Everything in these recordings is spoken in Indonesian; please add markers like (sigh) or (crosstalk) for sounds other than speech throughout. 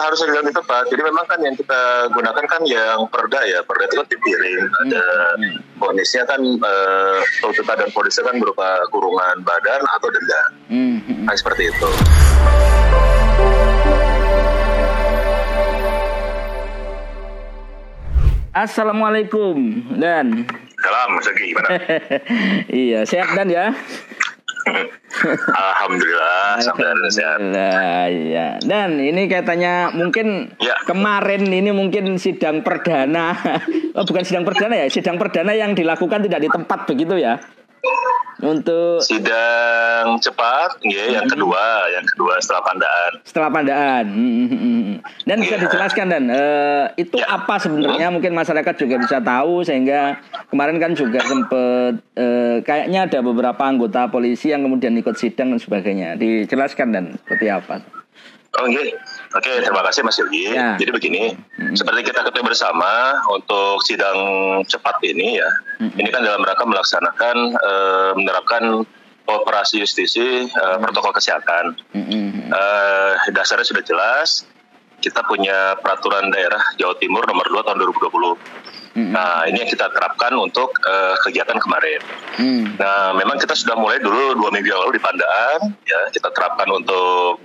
harus dibilang tepat. Jadi memang kan yang kita gunakan kan yang perda ya. Perda itu kan dipiring. Ada ponisnya kan eh, tuntutan dan ponisnya kan berupa kurungan badan atau denda. Hmm, hmm. Nah, seperti itu. Assalamualaikum dan Salam, Yogi, gimana? (laughs) iya sehat dan ya. (laughs) Alhamdulillah, sehat. Alhamdulillah, iya. Dan ini katanya mungkin Ya. kemarin ini mungkin sidang perdana, (laughs) oh, bukan sidang perdana ya, sidang perdana yang dilakukan tidak di tempat begitu ya. Untuk Sidang cepat, ya, yang kedua, yang kedua setelah pandaan. setelah pandaan. Hmm, hmm, hmm. Dan bisa Iya. dijelaskan dan eh, itu Ya. apa sebenarnya mungkin masyarakat juga bisa tahu sehingga kemarin kan juga sempat eh, kayaknya ada beberapa anggota polisi yang kemudian ikut sidang dan sebagainya. Dijelaskan dan seperti apa? Oh iya, oke terima kasih Mas Yogi. Ya. Jadi begini, seperti kita ketahui bersama untuk sidang cepat ini ya, ini kan dalam rangka melaksanakan eh, menerapkan operasi justisi eh, protokol kesehatan. Hmm, hmm, hmm. Eh, dasarnya sudah jelas, kita punya peraturan daerah Jawa Timur nomor 2 tahun 2020. Hmm. Nah ini yang kita terapkan untuk eh, kegiatan kemarin. Hmm. Nah, memang kita sudah mulai dulu dua minggu yang lalu di Pandaan, ya kita terapkan untuk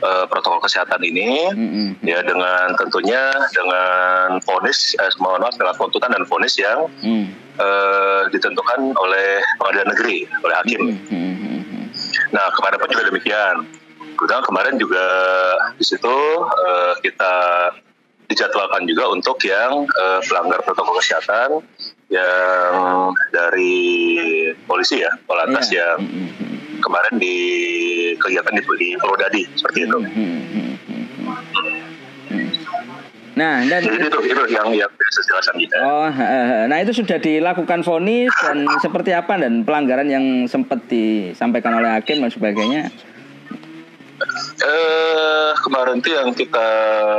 eh, protokol kesehatan ini, Hmm, hmm. ya dengan tentunya dengan vonis, eh, mohon maaf dengan tuntutan dan vonis yang Hmm. eh, ditentukan oleh pengadilan negeri, oleh hakim. Hmm, hmm, hmm, hmm. Nah, kemarin pun juga demikian. Kemudian kemarin juga di situ eh, kita dijadwalkan juga untuk yang eh, pelanggar protokol kesehatan yang dari polisi ya, polantas Iya. yang kemarin di kegiatan di, di Purwodadi seperti itu. Hmm, hmm, hmm, hmm, hmm. Nah, dan Jadi itu itu yang yang biasa jelasan kita. Oh, nah itu sudah dilakukan vonis dan (laughs) seperti apa dan pelanggaran yang sempat disampaikan oleh hakim dan sebagainya. Eh kemarin tuh yang kita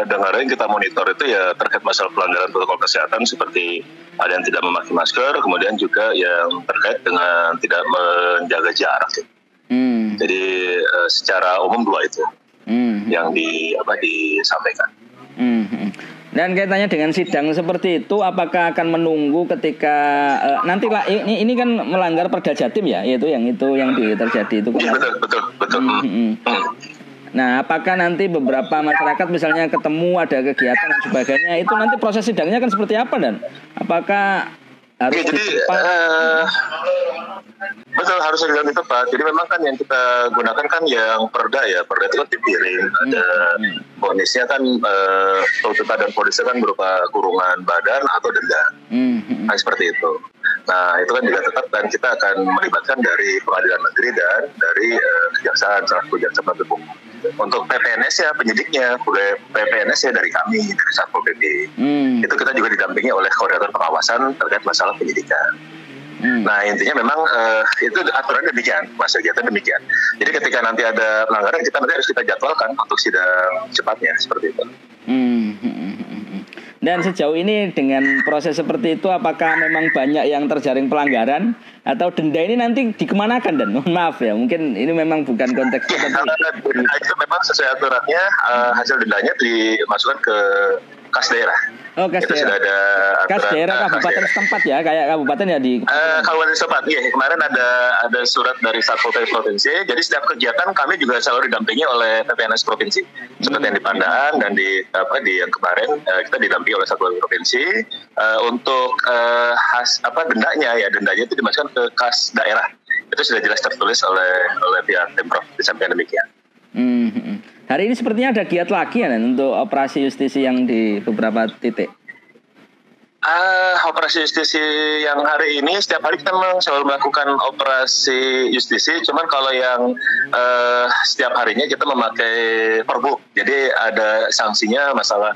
dengarin kita monitor itu ya terkait masalah pelanggaran protokol kesehatan seperti ada yang tidak memakai masker, kemudian juga yang terkait dengan tidak menjaga jarak. Hmm, Jadi eh, secara umum dua itu hmm, yang di apa disampaikan. hmm, hmm. Dan kaitannya dengan sidang seperti itu, apakah akan menunggu ketika eh, nanti lah ini ini kan melanggar Perda Jatim ya, yaitu yang itu yang di- terjadi itu kan. betul betul betul. Hmm, Hmm. hmm. Hmm. Nah, apakah nanti beberapa masyarakat misalnya ketemu ada kegiatan dan sebagainya, itu nanti proses sidangnya kan seperti apa dan apakah harus Oke, jadi eh, betul harus dibilang tepat. Jadi memang kan yang kita gunakan kan yang perda ya, perda itu kan dipiring. Ada hmm. ponisnya kan eh, tuntutan dan ponisnya kan berupa kurungan badan atau denda. Hmm, hmm, Nah, seperti itu. Nah, itu kan juga tetap dan kita akan melibatkan dari pengadilan negeri dan dari eh, kejaksaan selaku jaksa penuntut umum. Untuk PPNS ya penyidiknya, boleh PPNS ya dari kami dari Satpol PP. hmm, Itu kita juga didampingi oleh koordinator pengawasan terkait masalah penyidikan. hmm. Nah intinya memang eh, itu aturan demikian, mas kegiatan demikian. Jadi ketika nanti ada pelanggaran kita nanti harus kita jadwalkan untuk sidang cepatnya seperti itu. Hmm. Dan sejauh ini dengan proses seperti itu apakah memang banyak yang terjaring pelanggaran? Atau denda ini nanti dikemanakan dan? Mohon maaf ya mungkin ini memang bukan konteksnya tapi itu memang sesuai aturannya eh, hasil dendanya dimasukkan ke kas daerah. oh kas itu sudah daerah ada kas daerah kabupaten daerah. setempat ya kayak kabupaten ya di Eh, Kabupaten Setempat, iya kemarin ada ada surat dari Satpol PP provinsi. Jadi setiap kegiatan kami juga selalu didampingi oleh PPNS provinsi, seperti yang di Pandaan dan di apa di yang kemarin eh, kita didampingi oleh Satpol PP provinsi Eh, untuk eh, has apa dendanya ya dendanya itu dimasukkan ke kas daerah. Itu sudah jelas tertulis oleh oleh pihak pemprov disampaikan demikian. Hmm, hmm, hmm. Hari ini sepertinya ada giat lagi ya untuk operasi justisi yang di beberapa titik Ah, operasi justisi yang hari ini setiap hari kita memang selalu melakukan operasi justisi. Cuman kalau yang eh, setiap harinya kita memakai perbu. Jadi ada sanksinya masalah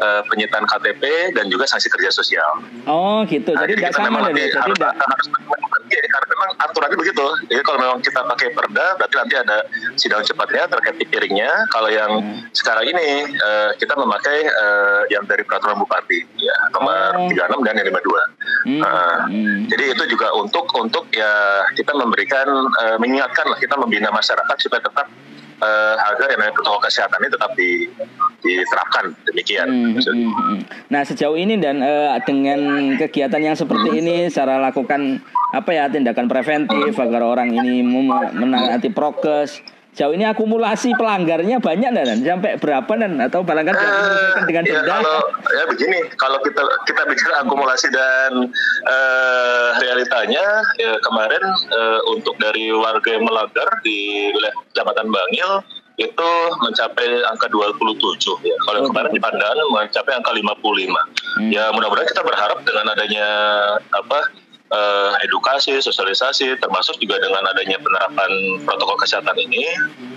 eh, penyitaan KTP dan juga sanksi kerja sosial. oh gitu Nah, jadi kita sama memang nanti ya jadi harus, harus ya, memang aturannya begitu. Jadi kalau memang kita pakai perda, berarti nanti ada sidang cepatnya terkait piringnya. Kalau yang Hmm. sekarang ini eh, kita memakai eh, yang dari peraturan bupati, ya nomor Oh. 36 dan yang 52. Hmm, Nah, hmm. Jadi itu juga untuk untuk ya kita memberikan eh, mengingatkan lah kita membina masyarakat supaya tetap uh, agar yang protokol kesehatan ini tetap di, diterapkan demikian. Hmm, hmm, hmm, hmm. Nah sejauh ini dan uh, dengan kegiatan yang seperti ini, secara lakukan apa ya tindakan preventif agar orang ini menaati prokes Jauh ini akumulasi pelanggarnya banyak dan sampai berapa dan atau barangkali uh, dengan ya, denda? Kalau ya begini, kalau kita kita bicara akumulasi dan uh, realitanya ya kemarin uh, untuk dari warga yang melanggar di wilayah Kecamatan Bangil itu mencapai angka 27 ya. Kalau oh, kemarin di Pandan mencapai angka 55. Hmm. Ya mudah-mudahan kita berharap dengan adanya apa uh, edukasi, sosialisasi, termasuk juga dengan adanya penerapan protokol kesehatan ini,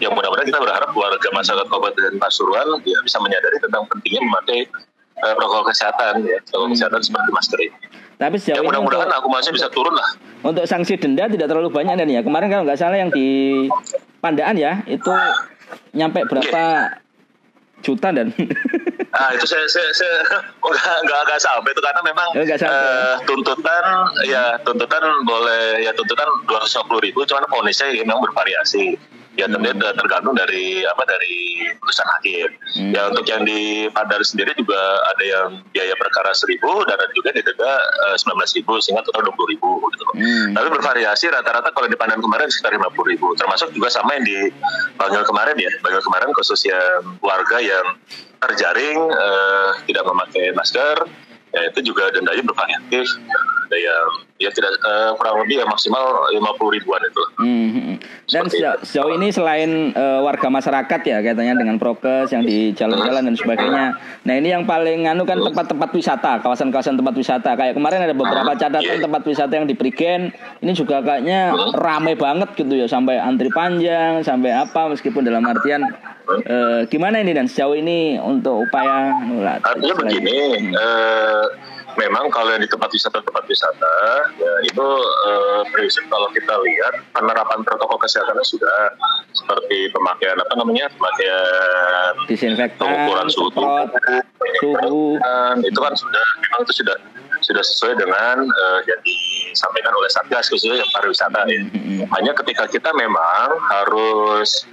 yang mudah-mudahan kita berharap warga masyarakat Kabupaten Pasuruan ya, bisa menyadari tentang pentingnya memakai uh, protokol kesehatan, ya, protokol hmm. kesehatan seperti masker ini. Tapi sejauh ya, mudah-mudahan aku masih bisa turun lah. Untuk sanksi denda tidak terlalu banyak dan ya kemarin kalau nggak salah yang di Pandaan ya itu nyampe berapa yeah. Juta dan (laughs) Ah itu saya saya, saya (laughs) enggak enggak enggak sampai itu karena memang oh, sampai. Uh, tuntutan ya tuntutan boleh ya tuntutan dua ratus puluh ribu cuman ponisnya memang bervariasi ya tentunya hmm. tergantung dari apa dari putusan hakim. Hmm. Ya untuk yang di Padar sendiri juga ada yang biaya perkara seribu dan ada juga didenda eh, sembilan belas ribu sehingga total dua puluh ribu gitu. Hmm. Tapi bervariasi rata-rata kalau di Pandan kemarin sekitar lima puluh ribu termasuk juga sama yang di Bangil kemarin ya Bangil kemarin khusus yang warga yang terjaring uh, tidak memakai masker ya itu juga dendanya bervariatif ada yang ya tidak uh, kurang lebih ya maksimal lima puluh ribuan itu. Hmm. Dan sejauh, sejauh ini selain uh, warga masyarakat ya katanya dengan prokes yang di jalan-jalan dan sebagainya. Nah ini yang paling anu kan tempat-tempat wisata, kawasan-kawasan tempat wisata. Kayak kemarin ada beberapa catatan yeah. tempat wisata yang di Prigen ini juga kayaknya ramai banget gitu ya sampai antri panjang sampai apa meskipun dalam artian uh, gimana ini dan sejauh ini untuk upaya Artinya begini. Uh, memang kalau yang di tempat wisata tempat wisata ya itu eh, prinsip kalau kita lihat penerapan protokol kesehatannya sudah seperti pemakaian apa namanya pemakaian disinfektan pengukuran suhu suhu itu kan sudah memang itu sudah sudah sesuai dengan uh, yang disampaikan oleh satgas khususnya yang pariwisata ya. Mm-hmm. Hanya ketika kita memang harus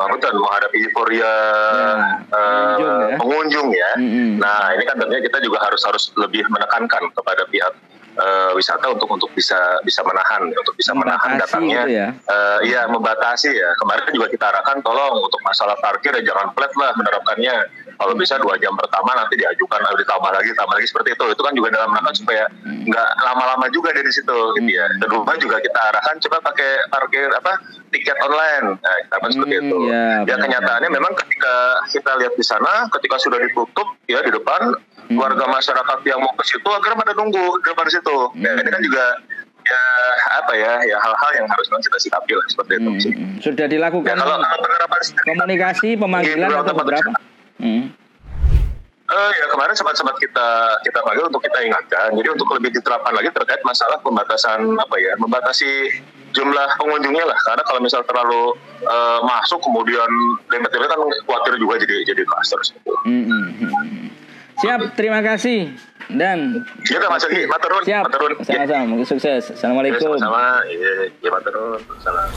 betul menghadapi euforia ya, uh, pengunjung ya. Pengunjung ya. Mm-hmm. Nah ini kan tentunya kita juga harus harus lebih menekankan kepada pihak uh, wisata untuk untuk bisa bisa menahan untuk bisa membatasi menahan datangnya gitu ya. Uh, ya membatasi ya kemarin juga kita arahkan tolong untuk masalah parkir ya jangan flat lah menerapkannya kalau bisa dua jam pertama nanti diajukan lalu ditambah lagi tambah lagi seperti itu itu kan juga dalam rangka supaya nggak lama-lama juga dari situ gitu ya dan rumah juga kita arahkan coba pakai parkir apa tiket online nah, kita hmm, seperti itu ya, ya kenyataannya ya. memang ketika kita lihat di sana ketika sudah ditutup ya di depan hmm. warga masyarakat yang mau ke situ agar pada nunggu di depan situ. Hmm. Ya, ini kan juga ya apa ya ya hal-hal yang harus kita sikapi lah seperti itu. Hmm. hmm. Sudah dilakukan ya, kalau, kalau komunikasi pemanggilan atau beberapa? Hmm. Uh, ya kemarin sempat-sempat kita kita panggil untuk kita ingatkan. Jadi untuk lebih diterapkan lagi terkait masalah pembatasan apa ya, membatasi jumlah pengunjungnya lah. Karena kalau misal terlalu uh, masuk kemudian dempet-dempet kan khawatir juga jadi jadi kluster. Mm -hmm. Siap, terima kasih. Dan Siap, Mas Yogi, maturun. Siap. Maturun. Sama-sama, sukses. Assalamualaikum. Sama-sama. Iya, ya, maturun. Salam.